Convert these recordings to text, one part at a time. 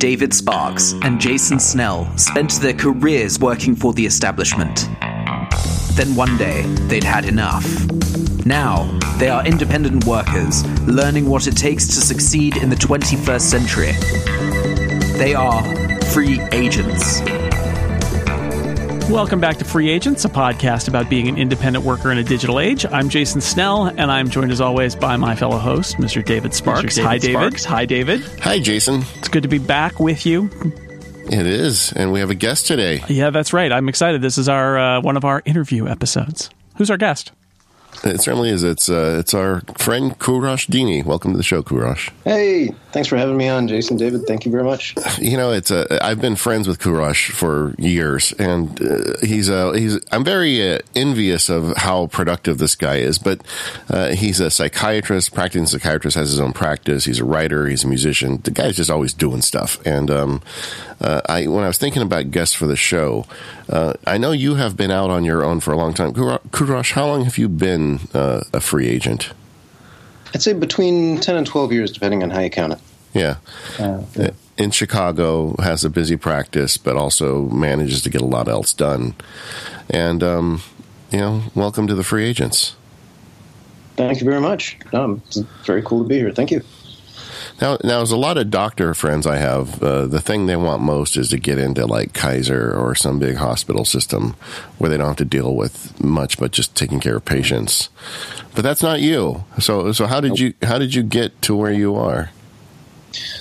David Sparks and Jason Snell spent their careers working for the establishment. Then one day, they'd had enough. Now, they are independent workers, learning what it takes to succeed in the 21st century. They are free agents. Welcome back to Free Agents, a podcast about being an independent worker in a digital age. I'm Jason Snell, and I'm joined as always by my fellow host, Mr. David Sparks. David Hi, David. Sparks. Hi, David. Hi, Jason. It's good to be back with you. It is, and we have a guest today. Yeah, that's right. I'm excited. This is our uh, one of our interview episodes. Who's our guest? It certainly is. It's uh, it's our friend Kourosh Dini. Welcome to the show, Kourosh. Hey, thanks for having me on, Jason. David, thank you very much. You know, it's uh, I've been friends with Kourosh for years, and uh, he's uh, he's I'm very uh, envious of how productive this guy is. But uh, he's a psychiatrist, practicing psychiatrist, has his own practice. He's a writer. He's a musician. The guy's just always doing stuff. And um, uh, I when I was thinking about guests for the show, uh, I know you have been out on your own for a long time. Kourosh, how long have you been uh, a free agent? I'd say between 10 and 12 years, depending on how you count it. Yeah. Uh, in Chicago, has a busy practice, but also manages to get a lot else done. And, um, you know, welcome to the free agents. Thank you very much. No, it's very cool to be here. Thank you. Now, now, as a lot of doctor friends I have, uh, the thing they want most is to get into like Kaiser or some big hospital system where they don't have to deal with much, but just taking care of patients. But that's not you. So, so how did you how did you get to where you are?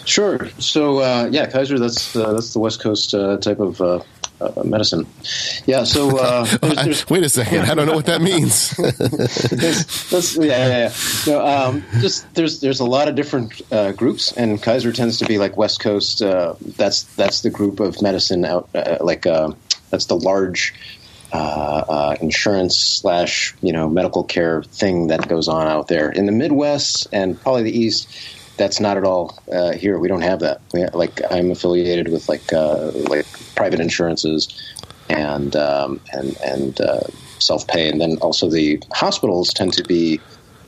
Sure. So, uh, yeah, Kaiser, that's uh, that's the West Coast uh, type of uh, medicine. Yeah. So, uh, there's, there's, Wait a second, I don't know what that means. there's, that's, yeah, yeah, yeah. No, um, just there's there's a lot of different uh, groups, and Kaiser tends to be like West Coast. Uh, that's that's the group of medicine out, uh, like uh, that's the large uh, uh, insurance slash you know medical care thing that goes on out there in the Midwest and probably the East. That's not at all uh, here. We don't have that. We, like I'm affiliated with like uh, like private insurances and um, and and uh, self pay, and then also the hospitals tend to be,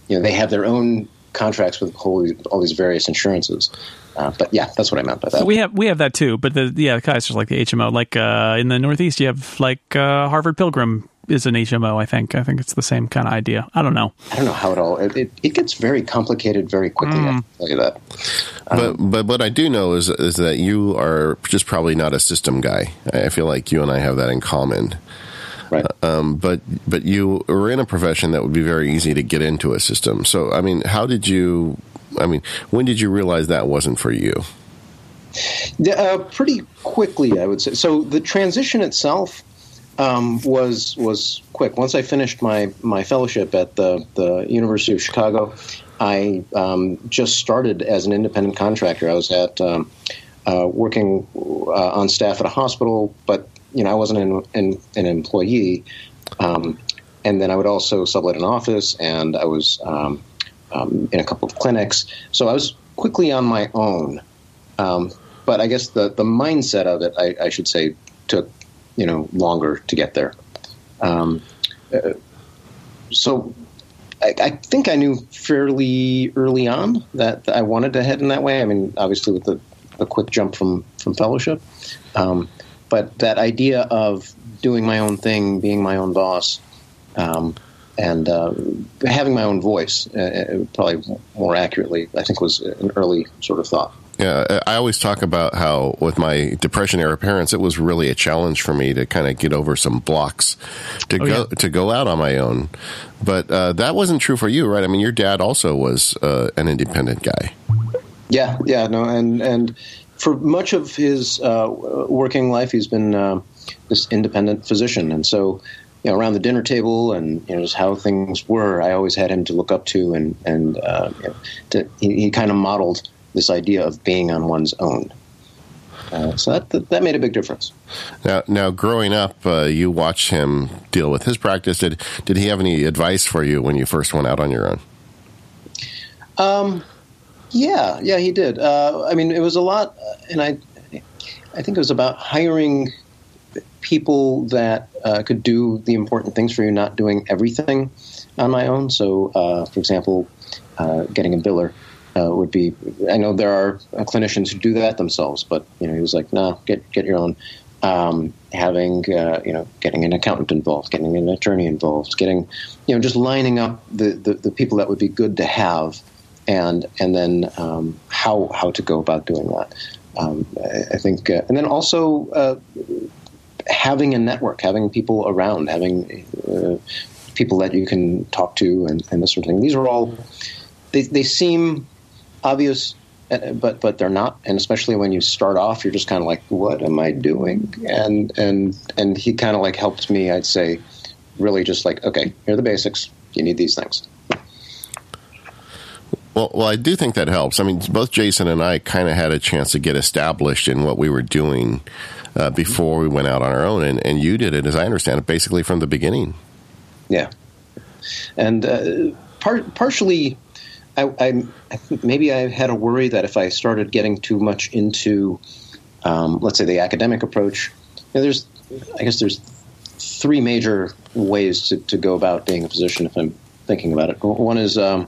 you know, they have their own contracts with all these, various insurances. Uh, but yeah, that's what I meant by that. So we have we have that too, but the yeah, Kaiser's like the HMO. Like uh, in the Northeast, you have like uh, Harvard Pilgrim is an HMO. I think I think it's the same kind of idea. I don't know. I don't know how it all it, it, it gets very complicated very quickly. I can tell you that. But but what I do know is is that you are just probably not a system guy. I feel like you and I have that in common. Right. Um, but but you were in a profession that would be very easy to get into a system. So I mean, how did you? I mean, when did you realize that wasn't for you? Uh, pretty quickly, I would say. So the transition itself um, was was quick. Once I finished my my fellowship at the the University of Chicago, I um, just started as an independent contractor. I was at um, uh, working uh, on staff at a hospital, but you know I wasn't an, an, an employee. Um, and then I would also sublet an office, and I was um, um, in a couple of clinics. So I was quickly on my own. But I guess the, the mindset of it, I, I should say, took you know longer to get there. Um, uh, so I, I think I knew fairly early on that I wanted to head in that way. I mean, obviously with the, the quick jump from from fellowship, um, but that idea of doing my own thing, being my own boss, um, and uh, having my own voice, uh, probably more accurately, I think was an early sort of thought. Yeah, I always talk about how with my depression era parents, it was really a challenge for me to kind of get over some blocks to Oh, go yeah. to go out on my own. But uh, that wasn't true for you, right? I mean, your dad also was uh, an independent guy. Yeah, yeah, no, and and for much of his uh, working life, he's been uh, this independent physician, and so you know around the dinner table and you know just how things were, I always had him to look up to, and and uh, you know, to, he, he kind of modeled this idea of being on one's own. Uh, so that that made a big difference. Now, now, growing up, uh, you watch him deal with his practice. Did did he have any advice for you when you first went out on your own? Um, yeah, yeah, he did. Uh, I mean, it was a lot, and I, I think it was about hiring people that uh, could do the important things for you, not doing everything on my own. So, uh, for example, uh, getting a biller uh, would be. I know there are clinicians who do that themselves, but you know, he was like, "No, get get your own." Um, having uh, you know, getting an accountant involved, getting an attorney involved, getting you know, just lining up the, the, the people that would be good to have, and and then um, how how to go about doing that. Um, I, I, think, uh, and then also uh, having a network, having people around, having uh, people that you can talk to, and, and this sort of thing. These are all they they seem obvious, uh, but but they're not. And especially when you start off, you're just kind of like, "What am I doing?" And and and he kind of like helped me. I'd say, really, just like, okay, here are the basics. You need these things. Well, well, I do think that helps. I mean, both Jason and I kind of had a chance to get established in what we were doing uh, before we went out on our own, and, and you did it, as I understand it, basically from the beginning. Yeah, and uh, par- partially I, I, maybe I had a worry that if I started getting too much into, um, let's say, the academic approach, you know, there's, I guess there's three major ways to, to go about being a physician. If I'm thinking about it, one is um,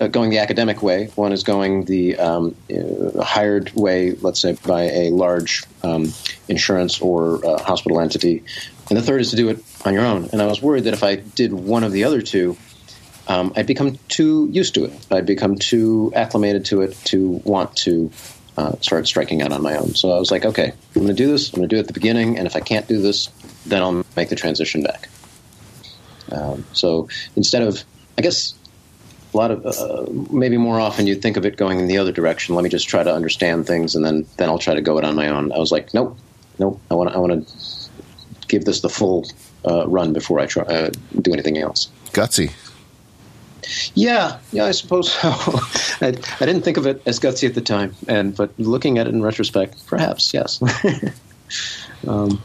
uh, going the academic way. One is going the um, uh, hired way, let's say, by a large um, insurance or uh, hospital entity, and the third is to do it on your own. And I was worried that if I did one of the other two, um, I'd become too used to it. I'd become too acclimated to it to want to uh, start striking out on my own. So I was like, okay, I'm going to do this. I'm going to do it at the beginning, and if I can't do this, then I'll make the transition back. Um, so instead of, I guess, a lot of uh, maybe more often you'd think of it going in the other direction. Let me just try to understand things, and then then I'll try to go it on my own. I was like, nope, nope. I want I want to give this the full uh, run before I try uh, do anything else. Gutsy. Yeah, yeah, I suppose so. I, I, didn't think of it as gutsy at the time, and but looking at it in retrospect, perhaps yes. um,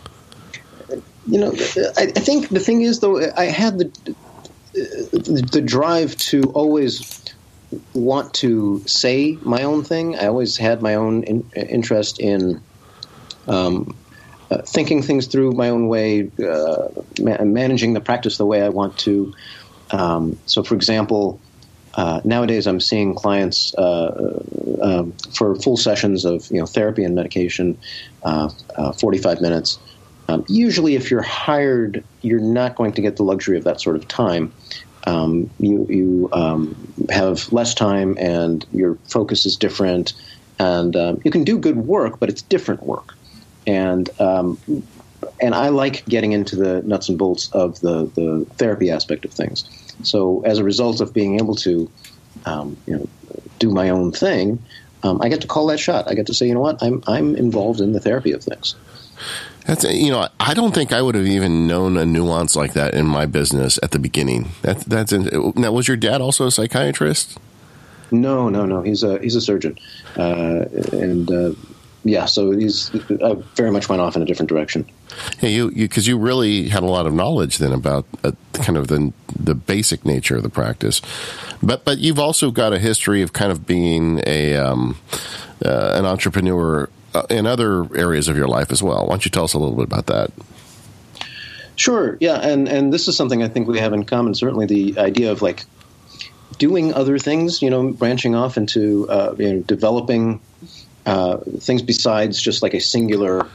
you know, I, I, think the thing is though, I had the the drive to always want to say my own thing. I always had my own in, interest in um, uh, thinking things through my own way, uh, ma- managing the practice the way I want to. Um, so, for example, uh, nowadays I'm seeing clients uh, um, for full sessions of you know therapy and medication, uh, 45 minutes. Um, usually, if you're hired, you're not going to get the luxury of that sort of time. Um, you you um, have less time, and your focus is different, and um, you can do good work, but it's different work. And and I like getting into the nuts and bolts of the, the therapy aspect of things. So as a result of being able to, um, you know, do my own thing, um, I get to call that shot. I get to say, you know what, I'm I'm involved in the therapy of things. That's you know I don't think I would have even known a nuance like that in my business at the beginning. That, that's now was your dad also a psychiatrist? No, no, no. He's a he's a surgeon, uh, and uh, yeah, so he's uh, very much went off in a different direction. Yeah, you because you, you, really had a lot of knowledge then about uh, kind of the the basic nature of the practice, but but you've also got a history of kind of being a um, uh, an entrepreneur uh, in other areas of your life as well. Why don't you tell us a little bit about that? Sure. Yeah, and and this is something I think we have in common. Certainly, the idea of like doing other things. You know, branching off into uh, you know developing uh, things besides just like a singular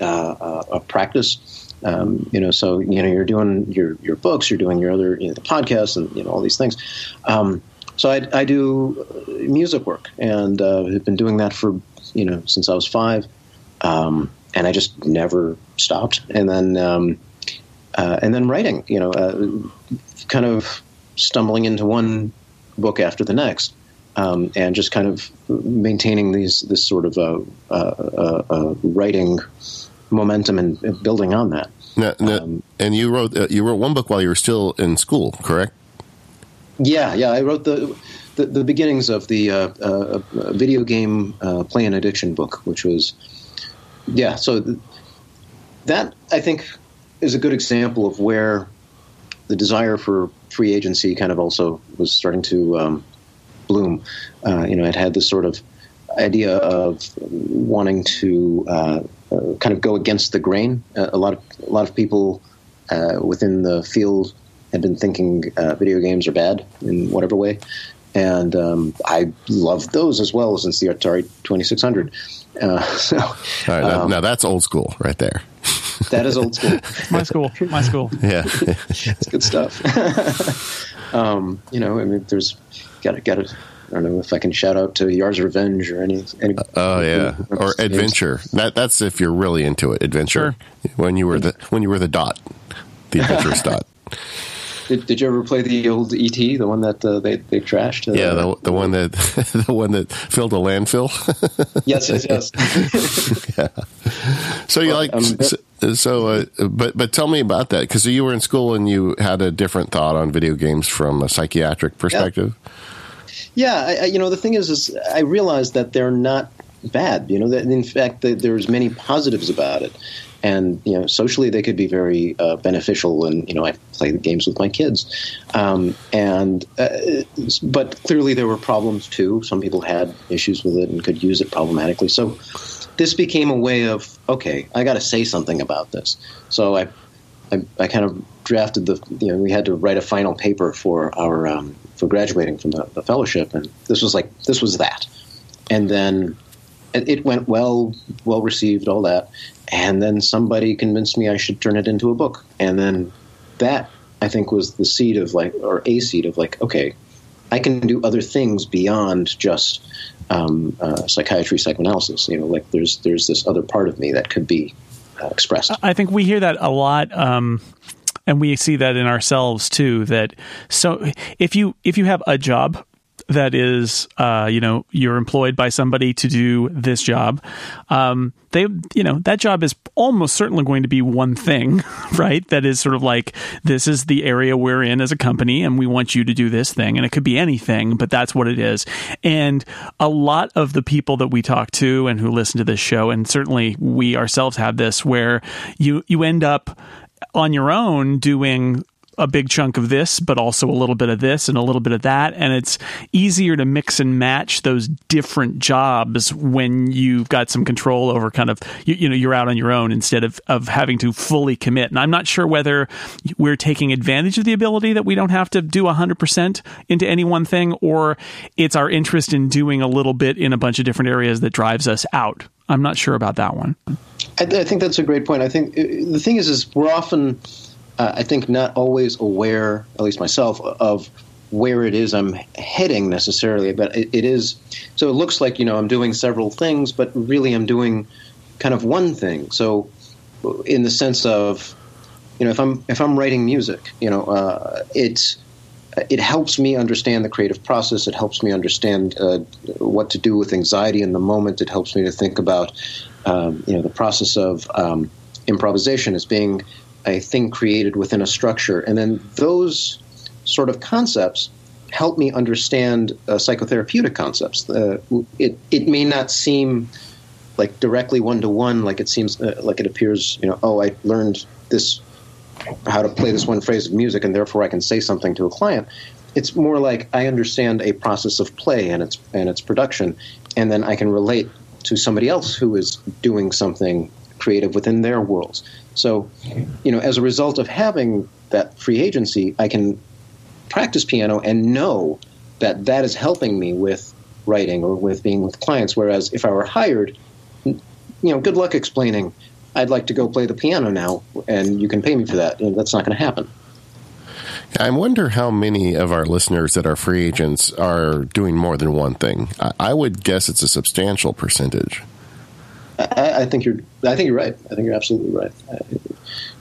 uh, uh, practice. Um, you know, so you know you're doing your your books, you're doing your other you know, the podcasts, and you know all these things. Um, so I, I, do music work, and uh, have been doing that for you know since I was five, um, and I just never stopped. And then um, uh, and then writing, you know, uh, kind of stumbling into one book after the next um, and just kind of maintaining these this sort of uh, uh, uh, uh writing momentum and building on that. Now, now, um, and you wrote uh, you wrote one book while you were still in school, correct? Yeah, yeah. I wrote the the, the beginnings of the uh, video game play and addiction book, which was yeah. So th- that I think is a good example of where the desire for free agency kind of also was starting to um, bloom. Uh, you know, it had this sort of idea of wanting to uh, uh, kind of go against the grain. Uh, a lot of a lot of people uh, within the field had been thinking uh, video games are bad in whatever way, and um, I loved those as well since the Atari 2600. Uh, so, All right, now, um, now that's old school right there. that is old school. My school, my school. Yeah. it's good stuff. Um, you know, I mean, there's got to got to. I don't know if I can shout out to Yars' Revenge or any. any Oh yeah, or adventure. That that's if you're really into it. Adventure. When you were the when you were the dot, the adventurous dot. Did, did you ever play the old ET, the one that uh, they they trashed? Uh, Yeah, the the one that the one that filled a landfill. yes, yes, yes. so you like um, so, so uh, but but tell me about that because you were in school and you had a different thought on video games from a psychiatric perspective. Yeah, I, I, you know, the thing is, is I realized that they're not bad. You know, that in fact, there's many positives about it, and you know, socially they could be very uh, beneficial. And you know, I play the games with my kids, um, and uh, but clearly there were problems too. Some people had issues with it and could use it problematically. So this became a way of okay, I got to say something about this. So I, I, I kind of drafted the you know we had to write a final paper for our um, for graduating from the, the, fellowship, and this was like this was that, and then it, it, went well, well received, all that, and then somebody convinced me I should turn it into a book, and then that I think was the seed of like or a seed of like okay, I can do other things beyond just um, uh, psychiatry, psychoanalysis. You know, like there's there's this other part of me that could be uh, expressed. I think we hear that a lot. Um and we see that in ourselves too that so if you if you have a job that is uh, you know you're employed by somebody to do this job. Um, they you know that job is almost certainly going to be one thing right? That is sort of like this is the area we're in as a company and we want you to do this thing. And it could be anything but that's what it is. And a lot of the people that we talk to and who listen to this show and certainly we ourselves have this where you you end up on your own doing a big chunk of this, but also a little bit of this and a little bit of that. And it's easier to mix and match those different jobs when you've got some control over kind of, you, you, know, you're out on your own instead of, of having to fully commit. And I'm not sure whether we're taking advantage of the ability that we don't have to do 100% into any one thing, or it's our interest in doing a little bit in a bunch of different areas that drives us out. I'm not sure about that one. I, I think that's a great point. I think uh, the thing is, is we're often, uh, I think, not always aware, at least myself, of where it is I'm heading necessarily. But it, it is so. It looks like you know I'm doing several things, but really I'm doing kind of one thing. So, in the sense of, you know, if I'm if I'm writing music, you know, uh, it's it helps me understand the creative process. It helps me understand uh, what to do with anxiety in the moment. It helps me to think about, um, you know, the process of um, improvisation as being a thing created within a structure, and then those sort of concepts help me understand uh, psychotherapeutic concepts. Uh, it it may not seem like directly one to one, like it seems uh, like it appears. You know, oh, I learned this how to play this one phrase of music, and therefore I can say something to a client. It's more like I understand a process of play and its and its production, and then I can relate to somebody else who is doing something creative within their worlds. So, you know, as a result of having that free agency, I can practice piano and know that that is helping me with writing or with being with clients. Whereas if I were hired, you know, good luck explaining I'd like to go play the piano now, and you can pay me for that. And that's not going to happen. I wonder how many of our listeners that are free agents are doing more than one thing. I would guess it's a substantial percentage. I, I think you're. I think you're right. I think you're absolutely right.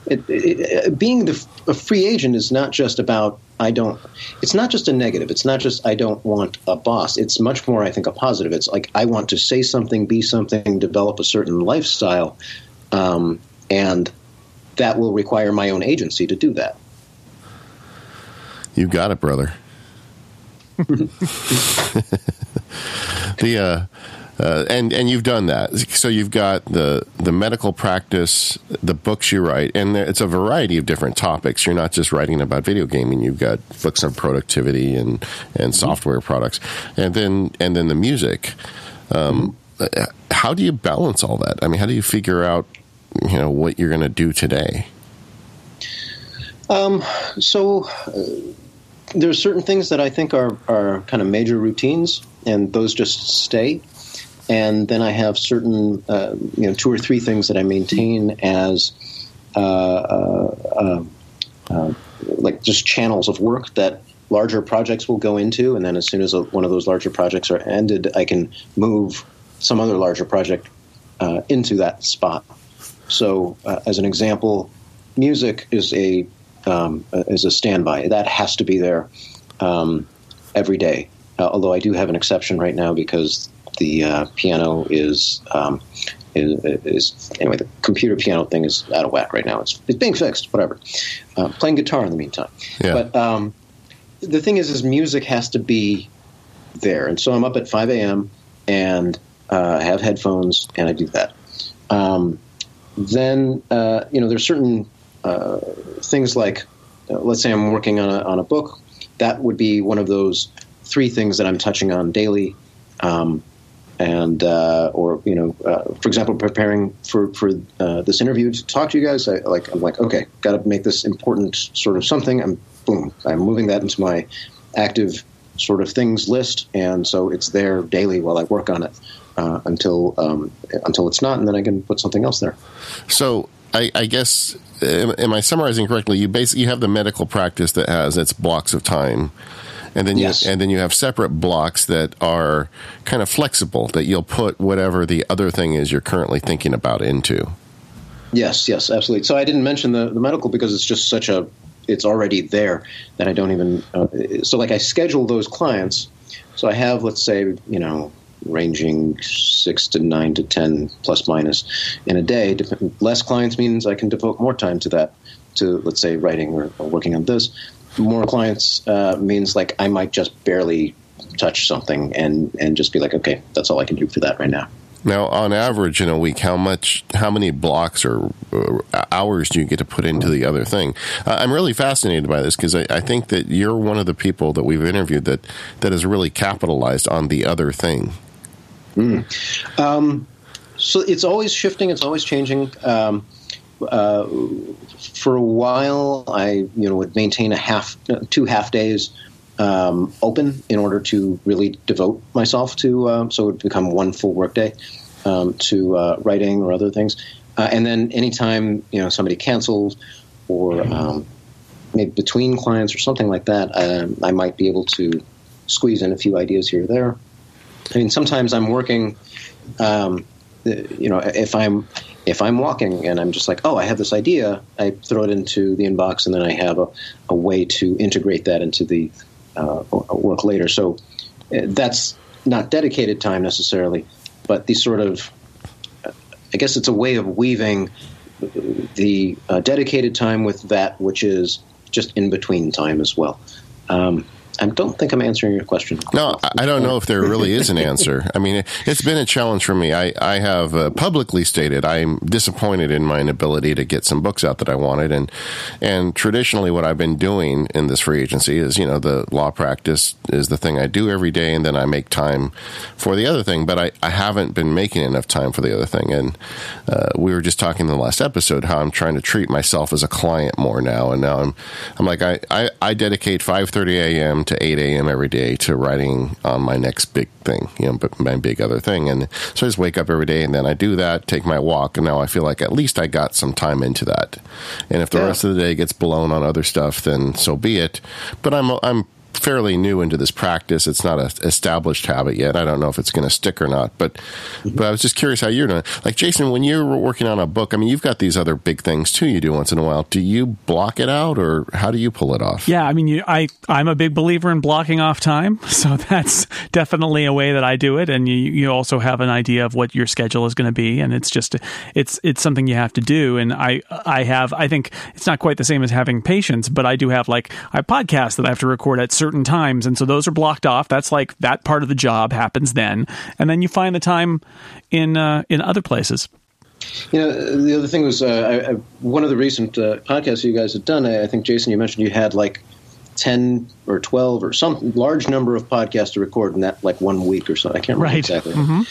It, it, it, being the, a free agent is not just about I don't. It's not just a negative. It's not just I don't want a boss. It's much more, I think, a positive. It's like I want to say something, be something, develop a certain lifestyle um, and that will require my own agency to do that. You got it, brother. the uh, uh, and and you've done that. So you've got the the medical practice, the books you write, and it's a variety of different topics. You're not just writing about video gaming. You've got books on productivity and and software products, and then and then the music. Um, how do you balance all that? I mean, how do you figure out you know what you're going to do today? Um, so uh, there's certain things that I think are are kind of major routines, and those just stay. And then I have certain, uh, you know, two or three things that I maintain as uh, uh, uh, uh like just channels of work that larger projects will go into, and then as soon as one of those larger projects are ended, I can move some other larger project uh, into that spot. So, as an example, music is a um, is a standby that has to be there um, every day. Although I do have an exception right now because the uh, piano is, um, is, is anyway the computer piano thing is out of whack right now. It's it's being fixed. Whatever. Uh, playing guitar in the meantime. Yeah. But um, the thing is, is music has to be there, and so I'm up at 5 a.m. and uh, have headphones, and I do that. Um, then uh, you know there's certain uh, things like, uh, let's say I'm working on a, on a book, that would be one of those three things that I'm touching on daily. Um, and uh, or you know, uh, for example, preparing for for uh, this interview to talk to you guys, I, like I'm like, okay, got to make this important sort of something. I'm boom, I'm moving that into my active sort of things list, and so it's there daily while I work on it uh, until um, until it's not, and then I can put something else there. So I, I guess am, am, I summarizing correctly? You basically you have the medical practice that has its blocks of time, and then you and then you have separate blocks that are kind of flexible that you'll put whatever the other thing is you're currently thinking about into. Yes, yes, absolutely. So I didn't mention the, the medical because it's just such a it's already there that I don't even. Uh, so like I schedule those clients. So I have let's say you know ranging six to nine to ten plus minus in a day. Less clients means I can devote more time to that, to let's say writing or, or working on this. More clients uh, means like I might just barely touch something and and just be like, okay, that's all I can do for that right now. Now, on average in a week, how much, how many blocks or hours do you get to put into the other thing? I'm really fascinated by this because I, I, think that you're one of the people that we've interviewed that that has really capitalized on the other thing. Mm. Um, so it's always shifting. It's always changing. Um, uh, for a while, I you know would maintain a half, two half days um, open in order to really devote myself to. Uh, so it would become one full workday um, to uh, writing or other things. Uh, and then anytime you know somebody cancels or um, maybe between clients or something like that, um, I might be able to squeeze in a few ideas here or there. I mean, sometimes I'm working. Um, you know, if I'm if I'm walking and I'm just like, oh, I have this idea, I throw it into the inbox, and then I have a, a way to integrate that into the uh, work later. So uh, that's not dedicated time necessarily, but these sort of, I guess it's a way of weaving the uh, dedicated time with that which is just in between time as well. Um, I don't think I'm answering your question. No, I don't know if there really is an answer. I mean, it's been a challenge for me. I, I have uh, publicly stated I'm disappointed in my inability to get some books out that I wanted, and and traditionally what I've been doing in this free agency is you know the law practice is the thing I do every day, and then I make time for the other thing. But I, I haven't been making enough time for the other thing, and uh, we were just talking in the last episode how I'm trying to treat myself as a client more now, and now I'm I'm like I I, I dedicate 5:30 a.m to 8 a.m. every day to writing on my next big thing, you know, but my big other thing. And so I just wake up every day and then I do that, take my walk, and now I feel like at least I got some time into that. And if the yeah. rest of the day gets blown on other stuff, then so be it. But I'm I'm fairly new into this practice. It's not an established habit yet. I don't know if it's going to stick or not, but mm-hmm. but I was just curious how you're doing. Like Jason, when you're working on a book, I mean, you've got these other big things too. You do once in a while. Do you block it out, or how do you pull it off? Yeah, I mean, you, I I'm a big believer in blocking off time, so that's definitely a way that I do it. And you you also have an idea of what your schedule is going to be, and it's just it's it's something you have to do. And I I have I think it's not quite the same as having patience, but I do have like I podcast that I have to record at certain times. And so those are blocked off. That's like that part of the job happens then. And then you find the time in, uh, in other places. You know, the other thing was uh, I, I, one of the recent uh, podcasts you guys had done. I, I think Jason, you mentioned you had like ten or twelve or some large number of podcasts to record in that like one week or so. I can't remember right. exactly. Mm-hmm.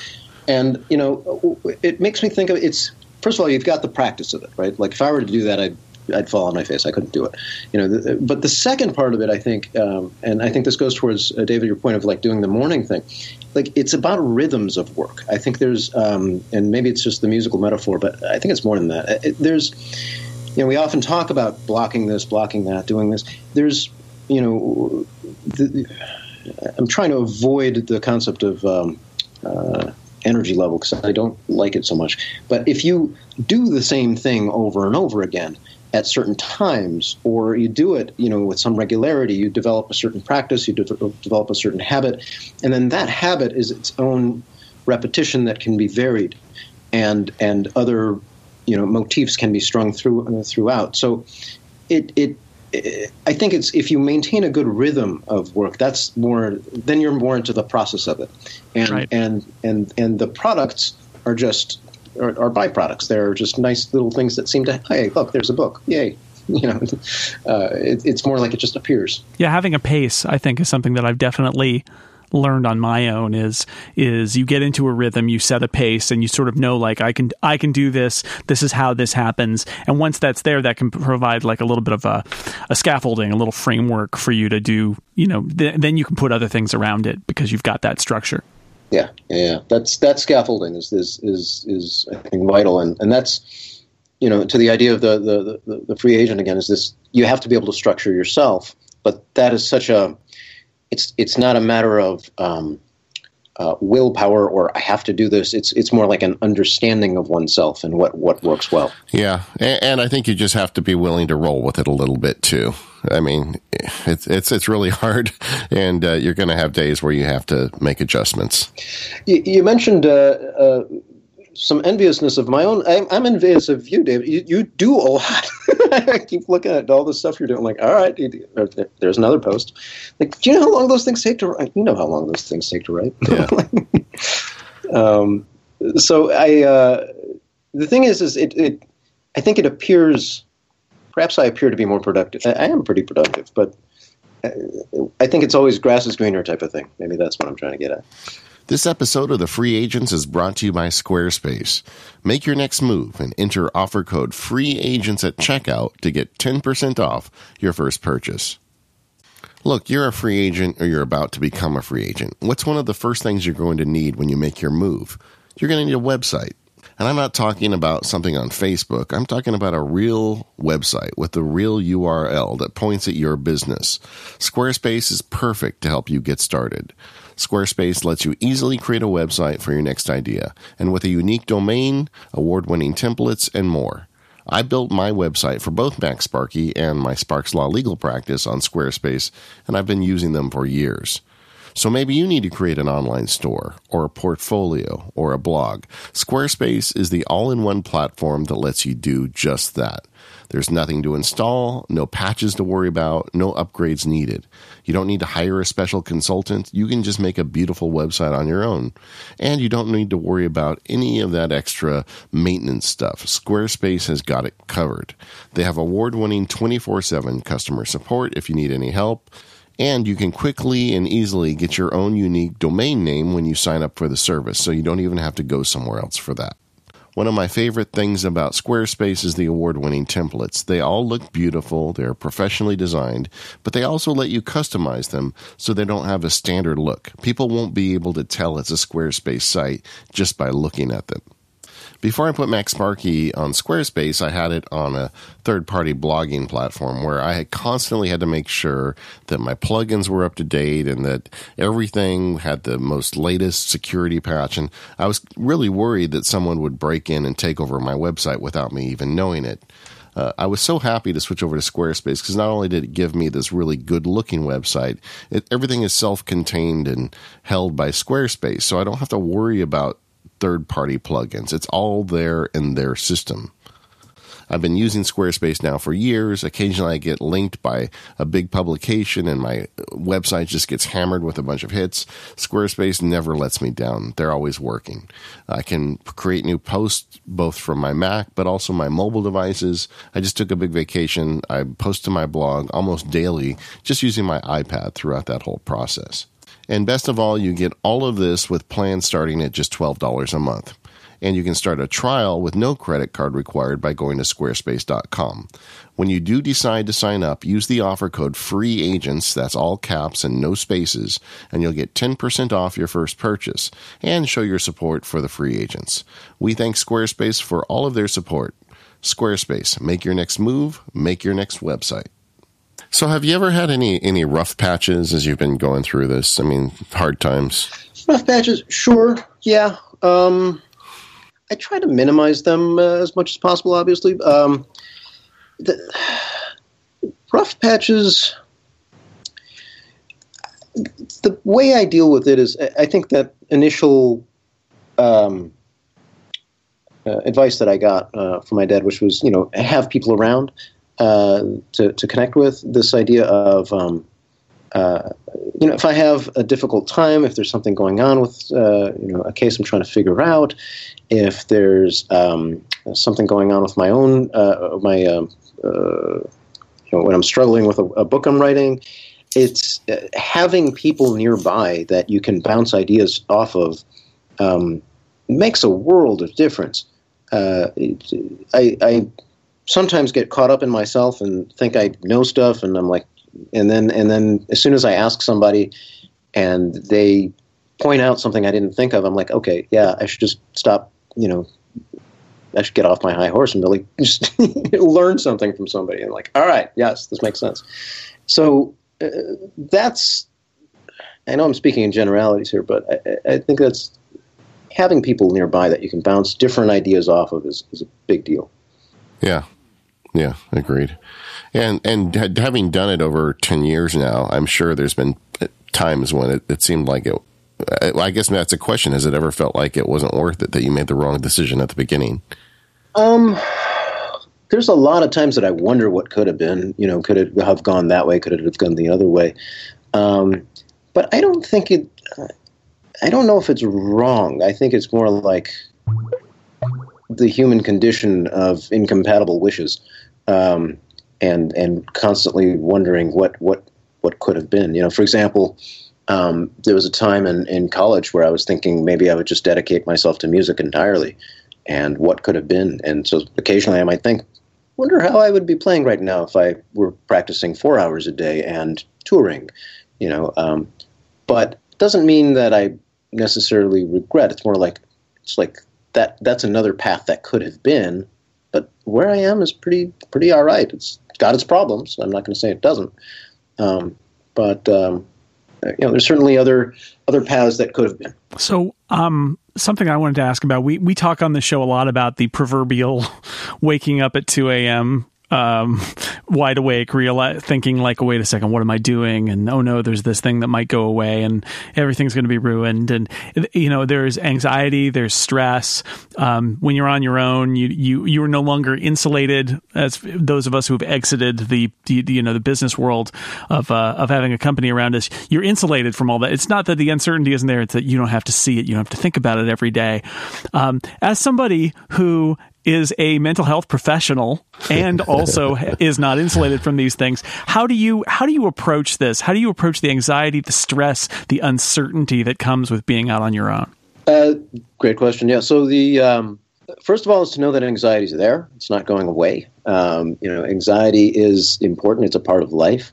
And you know, it makes me think of it's. First of all, you've got the practice of it, right? Like if I were to do that, I'd I'd fall on my face. I couldn't do it. You know, the, but the second part of it, I think, um, and I think this goes towards uh, David your point of like doing the morning thing. Like it's about rhythms of work. I think there's, um, and maybe it's just the musical metaphor, but I think it's more than that. It, there's, you know, we often talk about blocking this, blocking that, doing this. There's, you know, the, I'm trying to avoid the concept of um, uh, energy level because I don't like it so much. But if you do the same thing over and over again at certain times, or you do it, you know, with some regularity, you develop a certain practice, you de- develop a certain habit, and then that habit is its own repetition that can be varied, and and other, you know, motifs can be strung through uh, throughout. So, it it I think it's if you maintain a good rhythm of work, that's more. Then you're more into the process of it, and right. and and and the products are just are, are, byproducts. They're just nice little things that seem to. Hey, look, there's a book. Yay! You know, uh, it, it's more like it just appears. Yeah, having a pace, I think, is something that I've definitely learned on my own is is you get into a rhythm, you set a pace, and you sort of know like I can I can do this. This is how this happens. And once that's there, that can provide like a little bit of a, a scaffolding, a little framework for you to do. You know, th- then you can put other things around it because you've got that structure. Yeah, yeah, that's that scaffolding is is is is I think vital, and and that's you know to the idea of the the the, the free agent again is this you have to be able to structure yourself, but that is such a it's it's not a matter of um, uh, willpower or I have to do this. It's it's more like an understanding of oneself and what what works well. Yeah, and, and I think you just have to be willing to roll with it a little bit too. I mean, it's it's it's really hard, and uh, you're going to have days where you have to make adjustments. You, you mentioned uh, uh some enviousness of my own. I'm, I'm envious of you, David. You, you do a lot. I keep looking at all the stuff you're doing. Like, all right, there's another post. Like, do you know how long those things take to write? You know how long those things take to write. Yeah. um, so I, uh, the thing is, is it, it, I think it appears, perhaps I appear to be more productive. I, am pretty productive, but I, uh, I think it's always grass is greener type of thing. Maybe that's what I'm trying to get at. This episode of The Free Agents is brought to you by Squarespace. Make your next move and enter offer code FREE AGENTS at checkout to get 10% off your first purchase. Look, you're a free agent or you're about to become a free agent. What's one of the first things you're going to need when you make your move? You're going to need a website. And I'm not talking about something on Facebook. I'm talking about a real website with a real URL that points at your business. Squarespace is perfect to help you get started. Squarespace lets you easily create a website for your next idea, and with a unique domain, award winning templates, and more. I built my website for both MacSparky and my Sparks Law legal practice on Squarespace, and I've been using them for years. So maybe you need to create an online store, or a portfolio, or a blog. Squarespace is the all in one platform that lets you do just that. There's nothing to install, no patches to worry about, no upgrades needed. You don't need to hire a special consultant. You can just make a beautiful website on your own. And you don't need to worry about any of that extra maintenance stuff. Squarespace has got it covered. They have award winning 24 7 customer support if you need any help. And you can quickly and easily get your own unique domain name when you sign up for the service, so you don't even have to go somewhere else for that. One of my favorite things about Squarespace is the award winning templates. They all look beautiful, they're professionally designed, but they also let you customize them so they don't have a standard look. People won't be able to tell it's a Squarespace site just by looking at them. Before I put MacSparky on Squarespace, I had it on a third party blogging platform where I had constantly had to make sure that my plugins were up to date and that everything had the most latest security patch. And I was really worried that someone would break in and take over my website without me even knowing it. Uh, I was so happy to switch over to Squarespace because not only did it give me this really good looking website, it, everything is self contained and held by Squarespace. So I don't have to worry about third party plugins. It's all there in their system. I've been using Squarespace now for years. Occasionally I get linked by a big publication and my website just gets hammered with a bunch of hits. Squarespace never lets me down. They're always working. I can create new posts both from my Mac but also my mobile devices. I just took a big vacation. I post to my blog almost daily just using my iPad throughout that whole process. And best of all, you get all of this with plans starting at just $12 a month. And you can start a trial with no credit card required by going to squarespace.com. When you do decide to sign up, use the offer code free agents, that's all caps and no spaces, and you'll get 10% off your first purchase and show your support for the free agents. We thank Squarespace for all of their support. Squarespace, make your next move, make your next website. So, have you ever had any any rough patches as you've been going through this? I mean, hard times. Rough patches, sure, yeah. Um, I try to minimize them uh, as much as possible. Obviously, um, the rough patches. The way I deal with it is, I think that initial um, uh, advice that I got uh, from my dad, which was, you know, have people around uh, to to connect with. This idea of um, uh, you know, if I have a difficult time, if there's something going on with, uh, you know, a case I'm trying to figure out, if there's um, something going on with my own, uh, my, uh, you know, when I'm struggling with a, a book I'm writing, it's having people nearby that you can bounce ideas off of um, makes a world of difference. Uh, I, I sometimes get caught up in myself and think I know stuff, and I'm like, and then and then as soon as I ask somebody and they point out something I didn't think of, I'm like, okay, yeah, I should just stop. You know, I should get off my high horse and really just learn something from somebody. And like, all right, yes, this makes sense. So uh, that's. I know I'm speaking in generalities here, but I, I, think that's having people nearby that you can bounce different ideas off of is, is a big deal. Yeah, yeah, agreed. And and having done it over ten years now, I'm sure there's been times when it, it seemed like it. I guess that's a question. Has it ever felt like it wasn't worth it that you made the wrong decision at the beginning? Um, there's a lot of times that I wonder what could have been. You know, could it have gone that way? Could it have gone the other way? Um, but I don't think it. I don't know if it's wrong. I think it's more like the human condition of incompatible wishes. Um, and and constantly wondering what what what could have been. You know, for example, um, there was a time in, in college where I was thinking maybe I would just dedicate myself to music entirely, and what could have been. And so occasionally I might think, wonder how I would be playing right now if I were practicing four hours a day and touring. You know, um, but doesn't mean that I necessarily regret. It's more like it's like that. That's another path that could have been, where I am is pretty pretty all right. It's got its problems. I'm not going to say it doesn't, um, but um, you know, there's certainly other other paths that could have been. So, um, something I wanted to ask about. We we talk on the show a lot about the proverbial waking up at 2 a.m um, wide awake, real thinking like, wait a second, what am I doing? And oh no, there's this thing that might go away, and everything's going to be ruined. And you know, there's anxiety, there's stress. Um, when you're on your own, you you you are no longer insulated. As those of us who have exited the, the you know the business world of uh, of having a company around us, you're insulated from all that. It's not that the uncertainty isn't there; it's that you don't have to see it, you don't have to think about it every day. Um, as somebody who is a mental health professional and also is not insulated from these things. How do you how do you approach this? How do you approach the anxiety, the stress, the uncertainty that comes with being out on your own? Uh, great question. Yeah. So the um, first of all is to know that anxiety is there. It's not going away. Um, you know, anxiety is important. It's a part of life.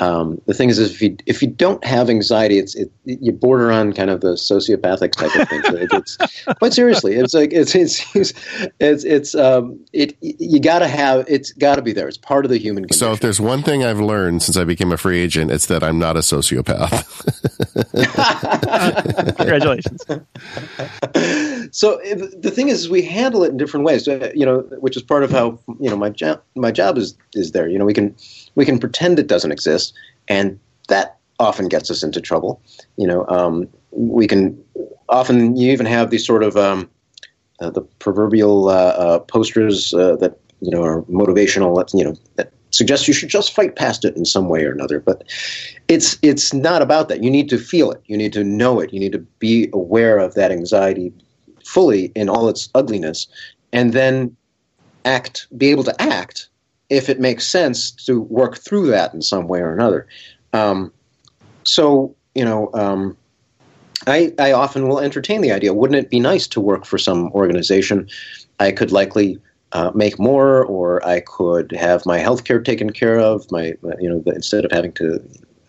Um, the thing is, is, if you if you don't have anxiety, it's it, you border on kind of the sociopathic type of thing. So it's quite seriously, it's like it's it's it's it's um it you got to have it's got to be there. It's part of the human condition. So if there's one thing I've learned since I became a free agent, it's that I'm not a sociopath. Congratulations. so the thing is, we handle it in different ways. You know, which is part of how you know my job my job is is there. You know, we can we can pretend it doesn't exist, and that often gets us into trouble. You know, um, we can often you even have these sort of um, uh, the proverbial uh, uh, posters uh, that you know are motivational. You know that suggest you should just fight past it in some way or another. But it's it's not about that. You need to feel it. You need to know it. You need to be aware of that anxiety fully in all its ugliness, and then act. Be able to act if it makes sense to work through that in some way or another. Um, so you know, um, I, I often will entertain the idea. Wouldn't it be nice to work for some organization? I could likely uh, make more, or I could have my health care taken care of. My, you know, the, instead of having to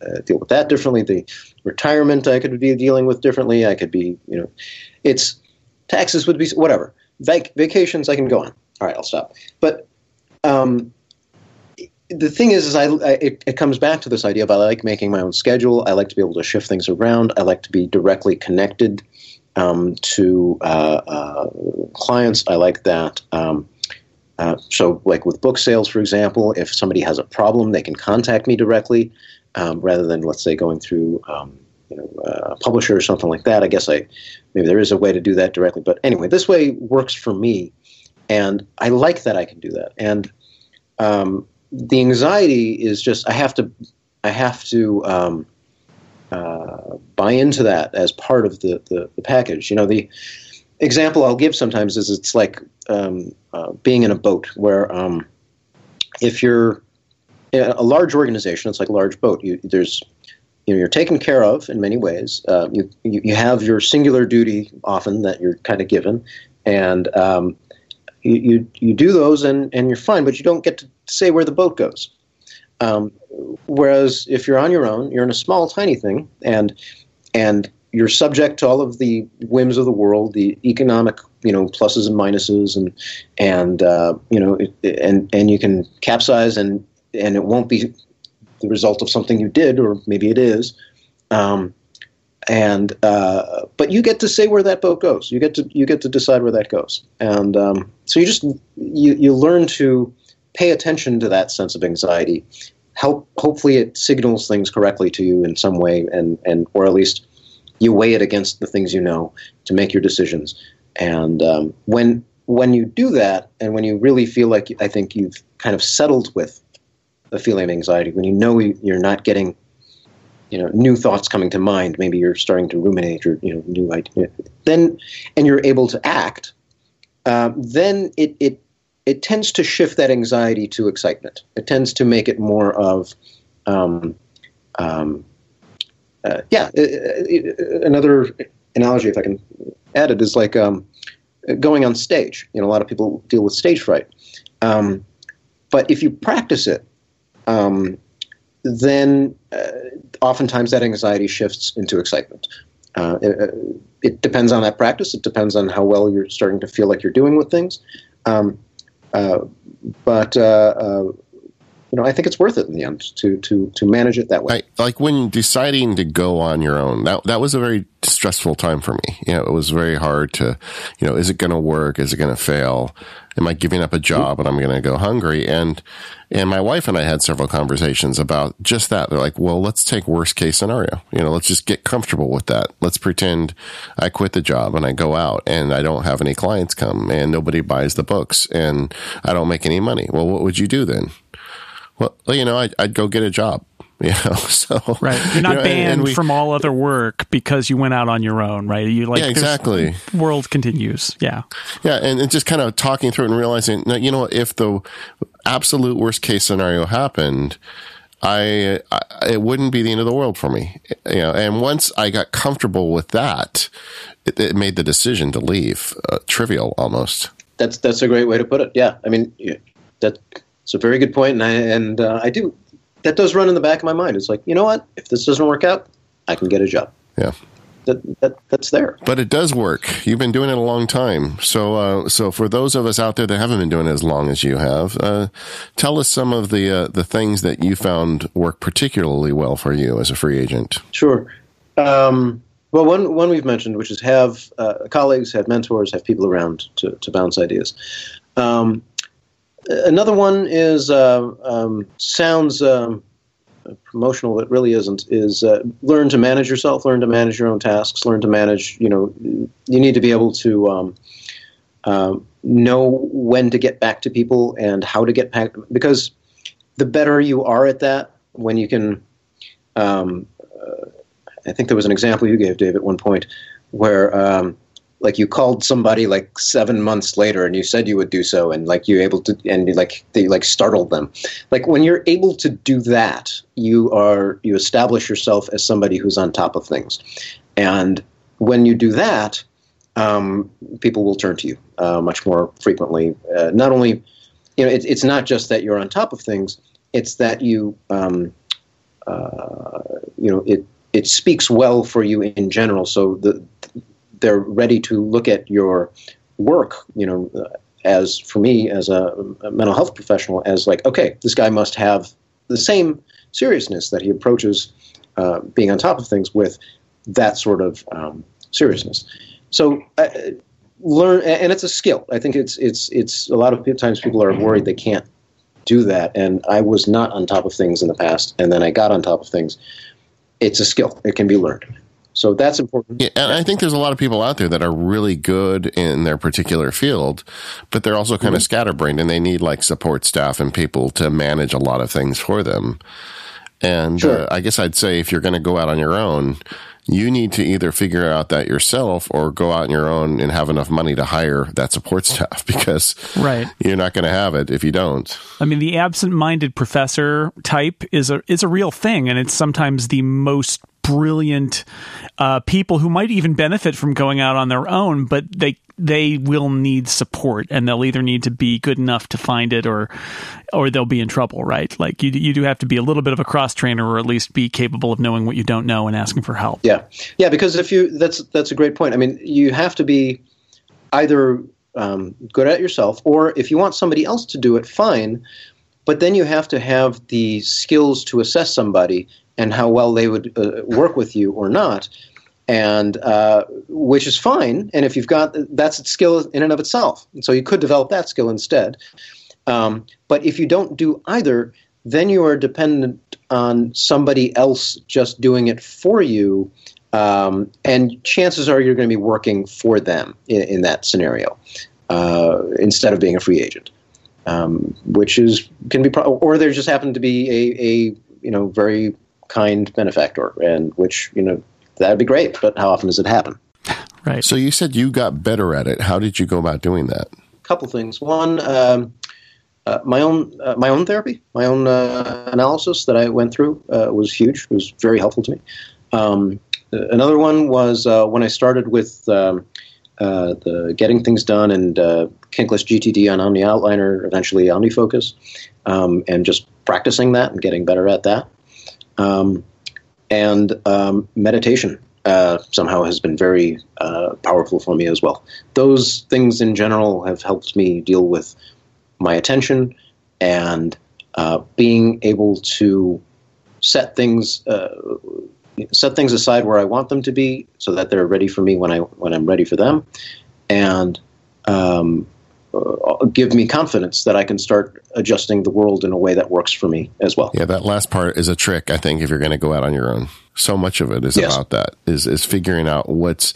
uh, deal with that differently, the retirement I could be dealing with differently. I could be, you know, it's taxes would be whatever. Vac- vacations I can go on. All right, I'll stop. But um, the thing is, is I, I it, it, comes back to this idea of I like making my own schedule. I like to be able to shift things around. I like to be directly connected um, to uh, uh, clients. I like that. Um, uh, so, like with book sales, for example, if somebody has a problem, they can contact me directly um, rather than, let's say, going through um, you know, a publisher or something like that. I guess I maybe there is a way to do that directly, but anyway, this way works for me, and I like that I can do that. And um, the anxiety is just I have to I have to um, uh, buy into that as part of the, the, the package. You know the example I'll give sometimes is it's like um, uh, being in a boat where um, if you're a large organization, it's like a large boat. You, there's you know, you're taken care of in many ways. Uh, you, you, have your singular duty often that you're kind of given, and um, you, you, you do those and, and you're fine, but you don't get to say where the boat goes. Um, whereas if you're on your own, you're in a small, tiny thing, and and you're subject to all of the whims of the world, the economic, you know, pluses and minuses, and and uh, you know, it, and and you can capsize, and and it won't be the result of something you did, or maybe it is. Um, and uh, but you get to say where that boat goes. You get to you get to decide where that goes, and um, so you just you you learn to pay attention to that sense of anxiety. Help hopefully it signals things correctly to you in some way, and and or at least you weigh it against the things you know to make your decisions. And um, when when you do that, and when you really feel like I think you've kind of settled with a feeling of anxiety, when you know you're not getting, you know, new thoughts coming to mind, maybe you're starting to ruminate or you know, new idea, then, and you're able to act, uh, then it, it it tends to shift that anxiety to excitement. It tends to make it more of, um, um, uh, yeah. Uh, uh, another analogy, if I can add it, is like um, going on stage. You know, a lot of people deal with stage fright. Um, but if you practice it um, then uh, oftentimes that anxiety shifts into excitement. Uh, it, uh, it, depends on that practice. It depends on how well you're starting to feel like you're doing with things. Um, but uh, uh, you know, I think it's worth it in the end to to to manage it that way. I, like when deciding to go on your own, that that was a very stressful time for me. You know, it was very hard to, you know, is it going to work? Is it going to fail? Am I giving up a job and I'm going to go hungry? And and my wife and I had several conversations about just that. They're like, well, let's take worst case scenario. You know, let's just get comfortable with that. Let's pretend I quit the job and I go out and I don't have any clients come and nobody buys the books and I don't make any money. Well, what would you do then? Well, you know, I'd, I'd go get a job. You know, so right. You're not you know, banned and we, from all other work because you went out on your own, right? You like yeah, exactly. World continues. Yeah, yeah, and, and just kind of talking through it and realizing, you know, if the absolute worst case scenario happened, I, I, it wouldn't be the end of the world for me. You know, and once I got comfortable with that, it, it made the decision to leave uh, trivial almost. That's that's a great way to put it. Yeah, I mean that it's a very good point, and I and uh, I do that does run in the back of my mind. It's like you know what, if this doesn't work out, I can get a job. Yeah. That, that, that's there. But it does work. You've been doing it a long time. So, uh, so for those of us out there that haven't been doing it as long as you have, uh, tell us some of the uh, the things that you found work particularly well for you as a free agent. Sure. Um, well, one one we've mentioned, which is have uh, colleagues, have mentors, have people around to, to bounce ideas. Um, another one is uh, um, sounds um, promotional, but really isn't. Is uh, learn to manage yourself, learn to manage your own tasks, learn to manage. You know, you need to be able to um, uh, know when to get back to people and how to get back because the better you are at that, when you can. Um, uh, I think there was an example you gave, Dave, at one point where um, like you called somebody like seven months later and you said you would do so and like you're able to and like they like startled them like when you're able to do that you are you establish yourself as somebody who's on top of things and when you do that, um, people will turn to you uh, much more frequently. Uh, not only, you know, it, it's not just that you're on top of things; it's that you, um, uh, you know, it it speaks well for you in general. So the, they're ready to look at your work, you know, as for me as a, a mental health professional, as like, okay, this guy must have the same seriousness that he approaches uh, being on top of things with that sort of um, seriousness. So uh, learn, and it's a skill. I think it's it's it's a lot of times people are worried they can't do that, and I was not on top of things in the past, and then I got on top of things. It's a skill; it can be learned. So that's important. Yeah, and I think there's a lot of people out there that are really good in their particular field, but they're also kind mm-hmm. of scatterbrained and they need like support staff and people to manage a lot of things for them. And sure. uh, I guess I'd say if you're going to go out on your own, you need to either figure out that yourself or go out on your own and have enough money to hire that support staff because right. you're not going to have it if you don't. I mean, the absent-minded professor type is a is a real thing, and it's sometimes the most brilliant uh, people who might even benefit from going out on their own, but they they will need support, and they'll either need to be good enough to find it, or or they'll be in trouble. Right? Like you you do have to be a little bit of a cross trainer, or at least be capable of knowing what you don't know and asking for help. Yeah, yeah. Because if you that's that's a great point. I mean, you have to be either um, good at yourself, or if you want somebody else to do it, fine. But then you have to have the skills to assess somebody and how well they would uh, work with you or not, and uh, which is fine. And if you've got that's a skill in and of itself, and so you could develop that skill instead. Um, but if you don't do either, then you are dependent on somebody else just doing it for you. Um, and chances are you're going to be working for them in, in that scenario uh, instead of being a free agent, um, which is can be, pro- or there just happen to be a, a you know very kind benefactor, and which you know that'd be great. But how often does it happen? Right. So you said you got better at it. How did you go about doing that? A couple things. One, um, uh, my own uh, my own therapy, my own uh, analysis that I went through uh, was huge. It was very helpful to me. Um, another one was uh, when I started with um, uh, the getting things done and Kinkless GTD on Omni Outliner, eventually OmniFocus, um, and just practicing that and getting better at that. Um, and um, meditation uh, somehow has been very uh, powerful for me as well. Those things in general have helped me deal with my attention and uh, being able to set things uh, set things aside where I want them to be, so that they're ready for me when I when I'm ready for them, and um, give me confidence that I can start adjusting the world in a way that works for me as well. Yeah, that last part is a trick. I think if you're going to go out on your own, so much of it is yes. about that is is figuring out what's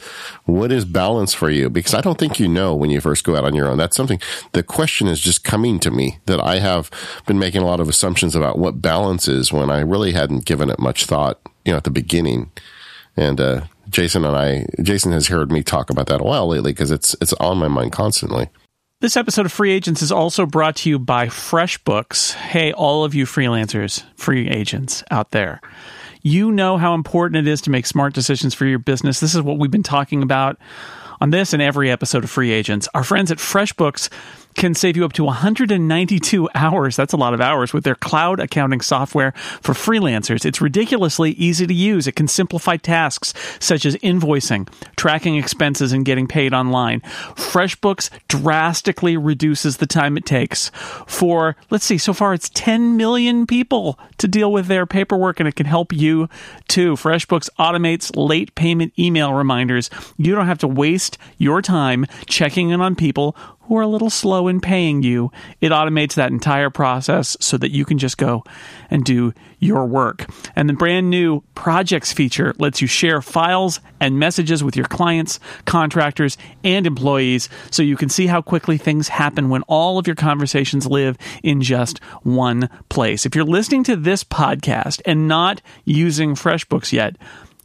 what is balance for you. Because I don't think you know when you first go out on your own. That's something. The question is just coming to me that I have been making a lot of assumptions about what balance is when I really hadn't given it much thought. You know, at the beginning, and uh, Jason and I, Jason has heard me talk about that a while lately because it's it's on my mind constantly. This episode of Free Agents is also brought to you by FreshBooks. Hey, all of you freelancers, free agents out there. You know how important it is to make smart decisions for your business. This is what we've been talking about on this and every episode of Free Agents. Our friends at FreshBooks can save you up to 192 hours. That's a lot of hours with their cloud accounting software for freelancers. It's ridiculously easy to use. It can simplify tasks such as invoicing, tracking expenses, and getting paid online. FreshBooks drastically reduces the time it takes for, let's see, so far it's 10 million people to deal with their paperwork, and it can help you too. FreshBooks automates late payment email reminders. You don't have to waste your time checking in on people who are a little slow in paying you, it automates that entire process so that you can just go and do your work. And the brand new projects feature lets you share files and messages with your clients, contractors, and employees so you can see how quickly things happen when all of your conversations live in just one place. If you're listening to this podcast and not using FreshBooks yet,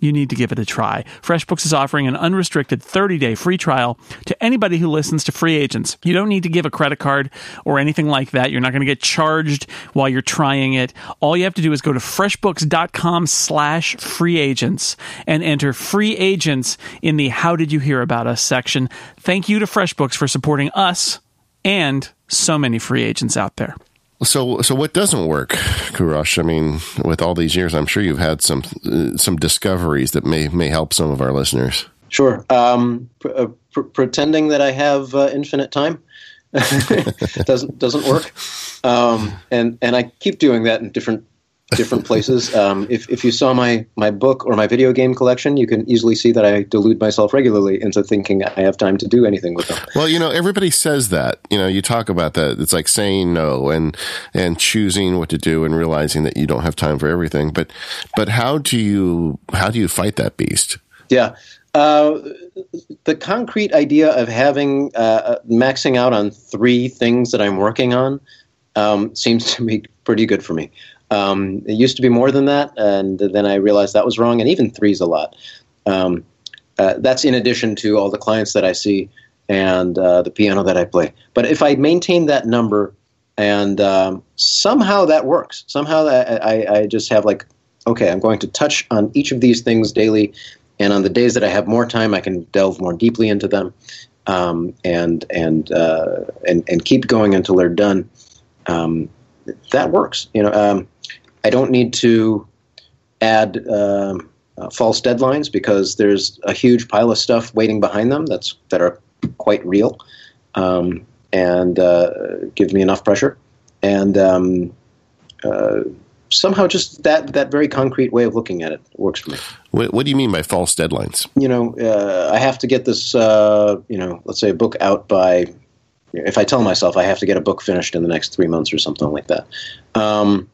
you need to give it a try. FreshBooks is offering an unrestricted 30-day free trial to anybody who listens to free agents. You don't need to give a credit card or anything like that. You're not going to get charged while you're trying it. All you have to do is go to freshbooks.com slash free agents and enter free agents in the how did you hear about us section. Thank you to FreshBooks for supporting us and so many free agents out there. So, so what doesn't work, Kourosh? I mean, with all these years, I'm sure you've had some uh, some discoveries that may may help some of our listeners. Sure. Um, pr- uh, pr- pretending that I have uh, infinite time doesn't doesn't work, um, and and I keep doing that in different different places. Um, if, if you saw my, my book or my video game collection, you can easily see that I delude myself regularly into thinking I have time to do anything with them. Well, you know, everybody says that. You know, you talk about that. It's like saying no and and choosing what to do and realizing that you don't have time for everything. But but how do you how do you fight that beast? Yeah. Uh, the concrete idea of having uh, uh maxing out on three things that I'm working on um, seems to be pretty good for me. Um, it used to be more than that, and then I realized that was wrong. And even three is a lot. Um, uh, that's in addition to all the clients that I see and uh, the piano that I play. But if I maintain that number, and um, somehow that works, somehow I, I, I, just have like, okay, I'm going to touch on each of these things daily, and on the days that I have more time, I can delve more deeply into them, um, and and, uh, and and keep going until they're done. Um, that works, you know um, I don't need to add uh, uh, false deadlines because there's a huge pile of stuff waiting behind them that's that are quite real um, and uh, give me enough pressure. And um, uh, somehow, just that that very concrete way of looking at it works for me. What, what do you mean by false deadlines? You know, uh, I have to get this. Uh, you know, let's say a book out by. If I tell myself I have to get a book finished in the next three months or something like that. Um,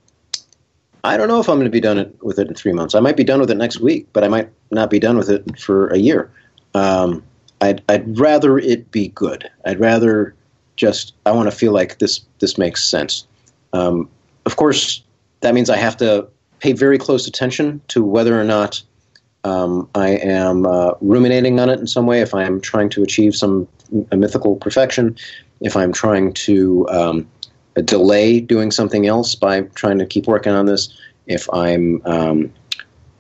I don't know if I'm going to be done with it in three months. I might be done with it next week, but I might not be done with it for a year. Um, I'd, I'd rather it be good. I'd rather just I want to feel like this this makes sense. Um, of course, that means I have to pay very close attention to whether or not um, I am uh, ruminating on it in some way. If I am trying to achieve some mythical perfection, if I'm trying to um, delay doing something else by trying to keep working on this, if I'm, um,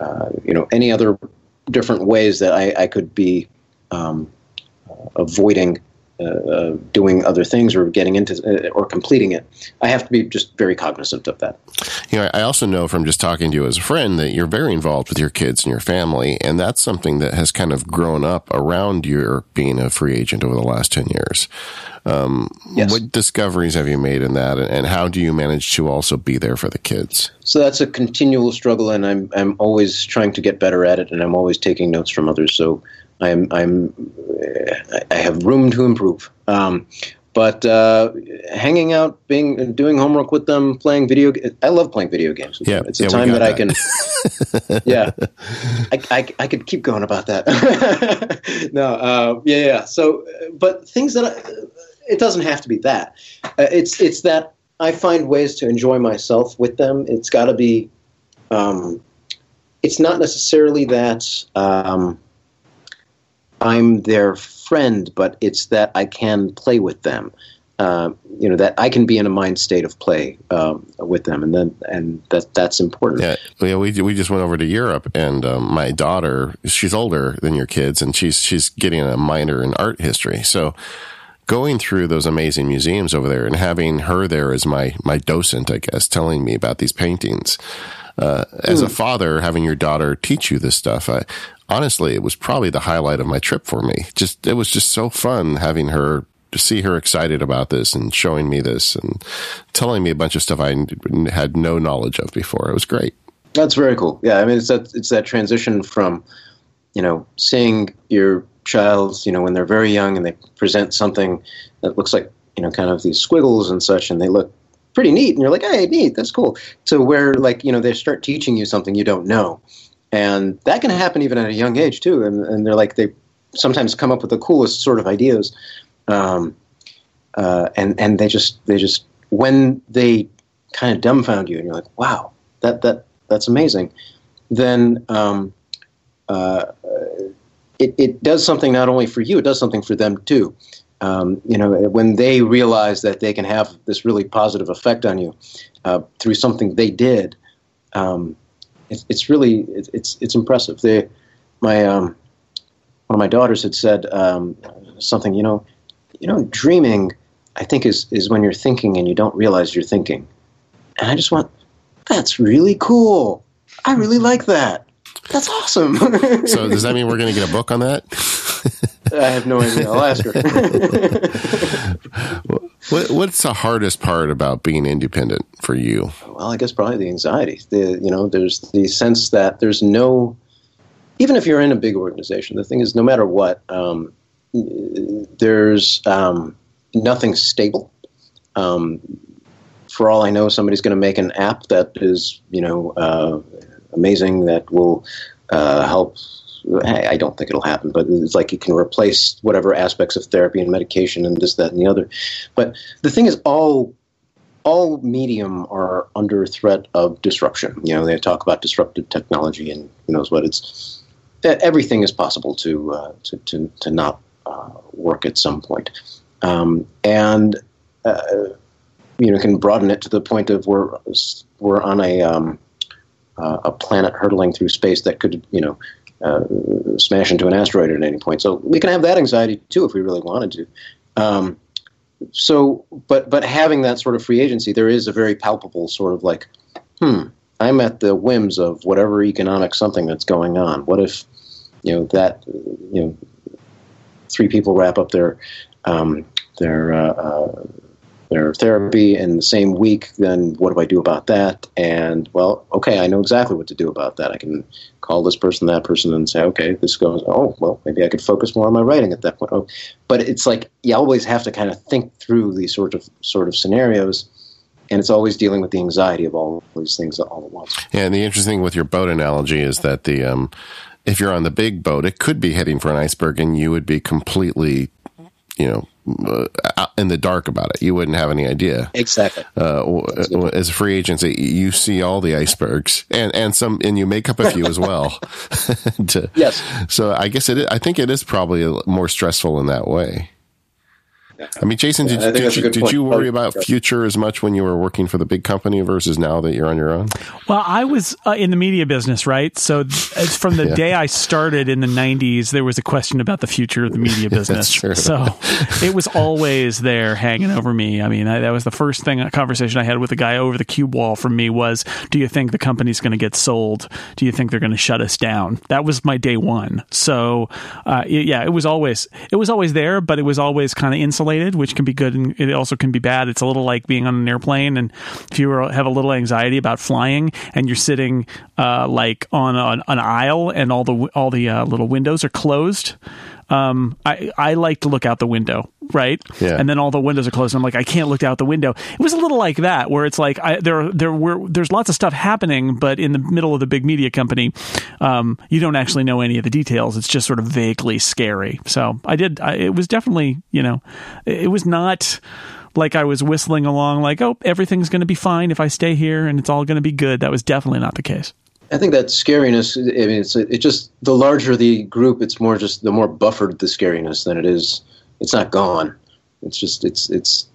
uh, you know, any other different ways that I, I could be um, avoiding uh, uh, doing other things or getting into uh, or completing it. I have to be just very cognizant of that. You know, I also know from just talking to you as a friend that you're very involved with your kids and your family, and that's something that has kind of grown up around your being a free agent over the last ten years. Um, yes. What discoveries have you made in that, and how do you manage to also be there for the kids? So that's a continual struggle, and I'm I'm always trying to get better at it, and I'm always taking notes from others. So I'm I'm I have room to improve. Um, but uh, hanging out, being doing homework with them, playing video. I love playing video games. Yeah, it's a yeah, time that, that, I can. yeah, I, I, I, could keep going about that. no, uh, yeah, yeah. So, but things that I, it doesn't have to be that. Uh, it's it's that I find ways to enjoy myself with them. It's got to be. Um, it's not necessarily that. Um, I'm their friend, but it's that I can play with them. Uh, you know that I can be in a mind state of play um, with them, and then and that that's important. Yeah, yeah. We we just went over to Europe, and um, my daughter, she's older than your kids, and she's she's getting a minor in art history. So going through those amazing museums over there and having her there as my my docent, I guess, telling me about these paintings. Uh, as a hmm. father, having your daughter teach you this stuff, I, honestly, it was probably the highlight of my trip for me. Just it was just so fun having her to see her excited about this and showing me this and telling me a bunch of stuff I had no knowledge of before. It was great. That's very cool. Yeah, I mean, it's that it's that transition from, you know, seeing your child, you know, when they're very young and they present something that looks like, you know, kind of these squiggles and such, and they look pretty neat, and you're like, hey, neat, that's cool. So where like, you know, they start teaching you something you don't know, and that can happen even at a young age too. And, and they're like they sometimes come up with the coolest sort of ideas, um, uh, and and they just they just when they kind of dumbfound you, and you're like, wow, that that that's amazing. Then um, uh, it, it does something not only for you, it does something for them too. Um, you know, when they realize that they can have this really positive effect on you uh, through something they did, um, it's, it's really it's it's impressive. They, my um, one of my daughters had said um, something. You know, you know, dreaming. I think is is when you're thinking and you don't realize you're thinking. And I just went, that's really cool. I really like that. That's awesome. so does that mean we're going to get a book on that? I have no idea. I'll ask her. what, what's the hardest part about being independent for you? Well, I guess probably the anxiety. The you know, there's the sense that there's no, even if you're in a big organization, the thing is, no matter what, um, there's um, nothing stable. Um, for all I know, somebody's going to make an app that is, you know, uh, amazing that will uh, help. I don't think it'll happen, but it's like it can replace whatever aspects of therapy and medication and this, that, and the other. But the thing is, all all medium are under threat of disruption. You know, they talk about disruptive technology and who knows what. It's everything is possible to uh, to, to, to not uh, work at some point, um, and uh, you know can broaden it to the point of we're we're on a um, uh, a planet hurtling through space that could you know uh, smash into an asteroid at any point. So we can have that anxiety too if we really wanted to. Um, so, but but having that sort of free agency, there is a very palpable sort of like, hmm, I'm at the whims of whatever economic something that's going on. What if you know that you know three people wrap up their um, their uh, uh, their therapy in the same week, then what do I do about that? And well, okay, I know exactly what to do about that. I can call this person, that person, and say, okay, this goes. Oh, well, maybe I could focus more on my writing at that point. Oh, but it's like you always have to kind of think through these sort of sort of scenarios. And it's always dealing with the anxiety of all these things all at once. Yeah, and the interesting thing with your boat analogy is that the um, if you're on the big boat, it could be heading for an iceberg, and you would be completely, you know, in the dark about it. You wouldn't have any idea. Exactly. Uh, as a free agent, you see all the icebergs, and and some, and you make up a few as well. to, yes. So I guess it. I think it is probably more stressful in that way. I mean, Jason, did, did, you, did you worry about future as much when you were working for the big company versus now that you're on your own? Well, I was uh, in the media business, right? So th- from the yeah. day I started in the 90s, there was a question about the future of the media business. so it was always there hanging over me. I mean, I, that was the first thing, a conversation I had with a guy over the cube wall from me was, do you think the company's going to get sold? Do you think they're going to shut us down? That was my day one. So, uh, yeah, it was always, it was always there, but it was always kind of insulated isolated, which can be good and it also can be bad. It's a little like being on an airplane, and if you have a little anxiety about flying and you're sitting uh, like on an, an, aisle and all the all the uh, little windows are closed. Um, I, I like to look out the window, right? Yeah. And then all the windows are closed. And I'm like, I can't look out the window. It was a little like that, where it's like I, there there were there's lots of stuff happening, but in the middle of the big media company, um, you don't actually know any of the details. It's just sort of vaguely scary. So I did. I, it was definitely, you know, it was not like I was whistling along, like, oh, everything's going to be fine if I stay here and it's all going to be good. That was definitely not the case. I think that scariness. I mean, it's it just the larger the group, it's more just the more buffered the scariness than it is. It's not gone. It's just it's it's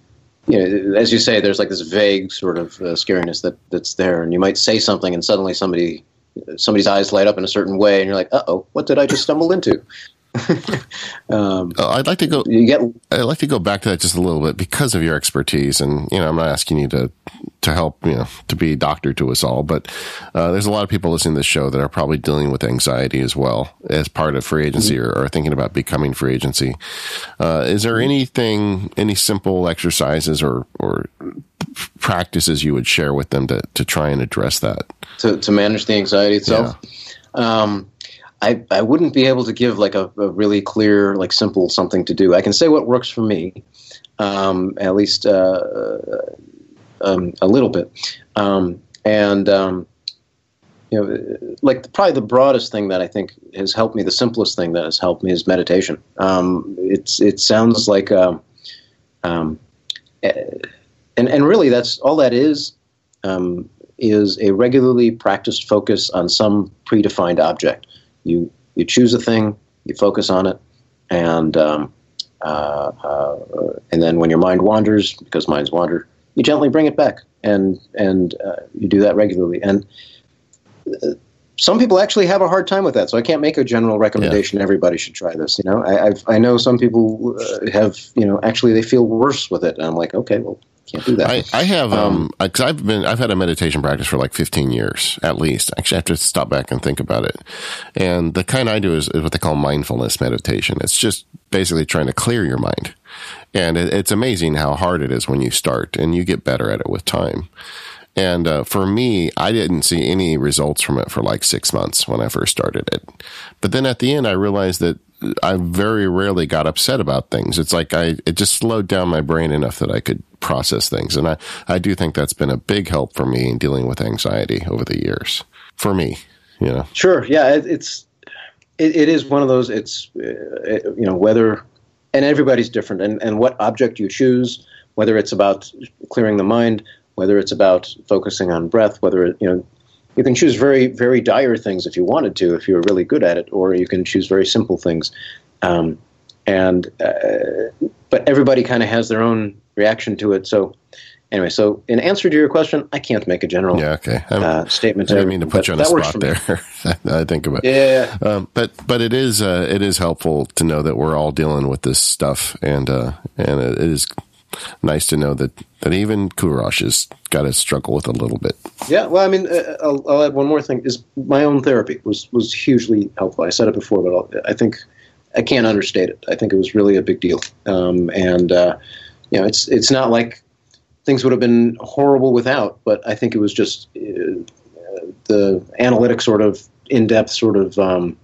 you know, as you say, there's like this vague sort of uh, scariness that that's there, and you might say something, and suddenly somebody somebody's eyes light up in a certain way, and you're like, "Uh oh, what did I just stumble into?" um, oh, I'd like to go. You get. I'd like to go back to that just a little bit because of your expertise, and you know, I'm not asking you to to help, you know, to be a doctor to us all, but uh, there's a lot of people listening to this show that are probably dealing with anxiety as well as part of free agency mm-hmm. or, or, thinking about becoming free agency. Uh, is there anything, any simple exercises or or practices you would share with them to to try and address that? To to manage the anxiety itself. Yeah. Um, I, I wouldn't be able to give like a, a, really clear, like simple something to do. I can say what works for me, um, at least uh, um, a little bit, um, and um, you know, like probably the broadest thing that I think has helped me, the simplest thing that has helped me is meditation. Um, it's it sounds like, um, and and really that's all that is is a regularly practiced focus on some predefined object you you choose a thing, you focus on it, and um, uh, uh, and then when your mind wanders, because minds wander, you gently bring it back, and and uh, you do that regularly. And uh, some people actually have a hard time with that, so I can't make a general recommendation. Yeah. Everybody should try this. You know, I I've, i know some people uh, have you know actually they feel worse with it, and I'm like, okay, well, can't do that. I, I have um because um, I've been I've had a meditation practice for like 15 years at least. Actually, I have to stop back and think about it. And the kind I do is, is what they call mindfulness meditation. It's just basically trying to clear your mind, and it, it's amazing how hard it is when you start, and you get better at it with time. And uh, for me, I didn't see any results from it for like six months when I first started it. But then at the end, I realized that I very rarely got upset about things. It's like I it just slowed down my brain enough that I could process things, and I I do think that's been a big help for me in dealing with anxiety over the years. For me, you know. Sure. Yeah. It, it's it, it is one of those. It's uh, it, you know whether and everybody's different, and and what object you choose, whether it's about clearing the mind, whether it's about focusing on breath, whether it, you know you can choose very very dire things if you wanted to, if you were really good at it, or you can choose very simple things. Um, and uh, but everybody kind of has their own reaction to it. So anyway, so in answer to your question, I can't make a general yeah, okay. uh, statement. I didn't mean to put you on the spot there. I think about yeah, um, but but it is uh, it is helpful to know that we're all dealing with this stuff, and uh, and it is nice to know that, that even Kourosh has got to struggle with a little bit. Yeah, well, I mean, uh, I'll, I'll, add one more thing. Is my own therapy was was hugely helpful. I said it before, but I'll, i think I can't understate it. I think it was really a big deal. Um, and uh, you know, it's it's not like things would have been horrible without, but I think it was just uh, the analytic sort of in depth sort of. Um,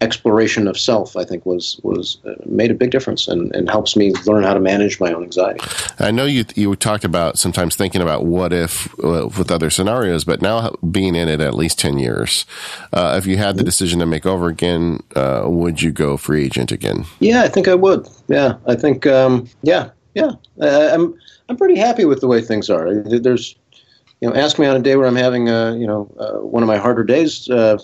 exploration of self, I think, was was uh, made a big difference and, and helps me learn how to manage my own anxiety. I know you you talked about sometimes thinking about what if uh, with other scenarios, but now being in it at least ten years, uh, if you had the decision to make over again, uh, would you go free agent again? Yeah, I think I would. Yeah, I think um, yeah, yeah. I'm I'm pretty happy with the way things are. There's you know, ask me on a day where I'm having, uh, you know, uh, one of my harder days. Uh,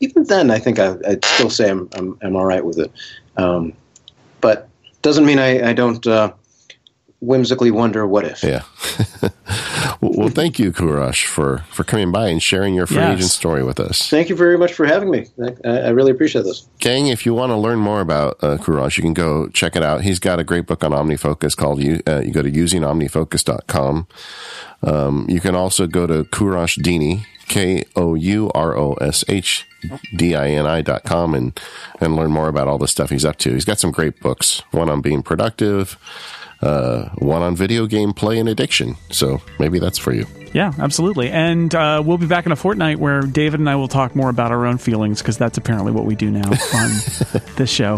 even then, I think I, would still say I'm, I'm, I'm all right with it. Um, but doesn't mean I, I don't uh, whimsically wonder what if. Yeah. well, well, thank you, Kourosh, for, for coming by and sharing your free yes. agent story with us. Thank you very much for having me. I, I really appreciate this. Gang, if you want to learn more about uh, Kourosh, you can go check it out. He's got a great book on OmniFocus called, uh, you go to usingomnifocus.com. Um, you can also go to Kourosh Dini, K O U R O S H D I N I dot com and, and learn more about all the stuff he's up to. He's got some great books, one on being productive, uh, one on video game play and addiction. So maybe that's for you. Yeah, absolutely. And uh, we'll be back in a fortnight where David and I will talk more about our own feelings because that's apparently what we do now on this show.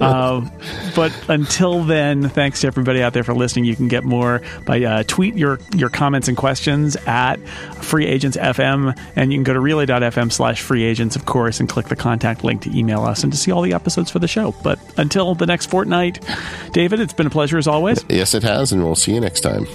Uh, but until then, thanks to everybody out there for listening. You can get more by uh, tweet your your comments and questions at Free Agents FM, and you can go to relay.fm slash free agents, of course, and click the contact link to email us and to see all the episodes for the show. But until the next fortnight, David, it's been a pleasure as always. Yes, it has, and we'll see you next time.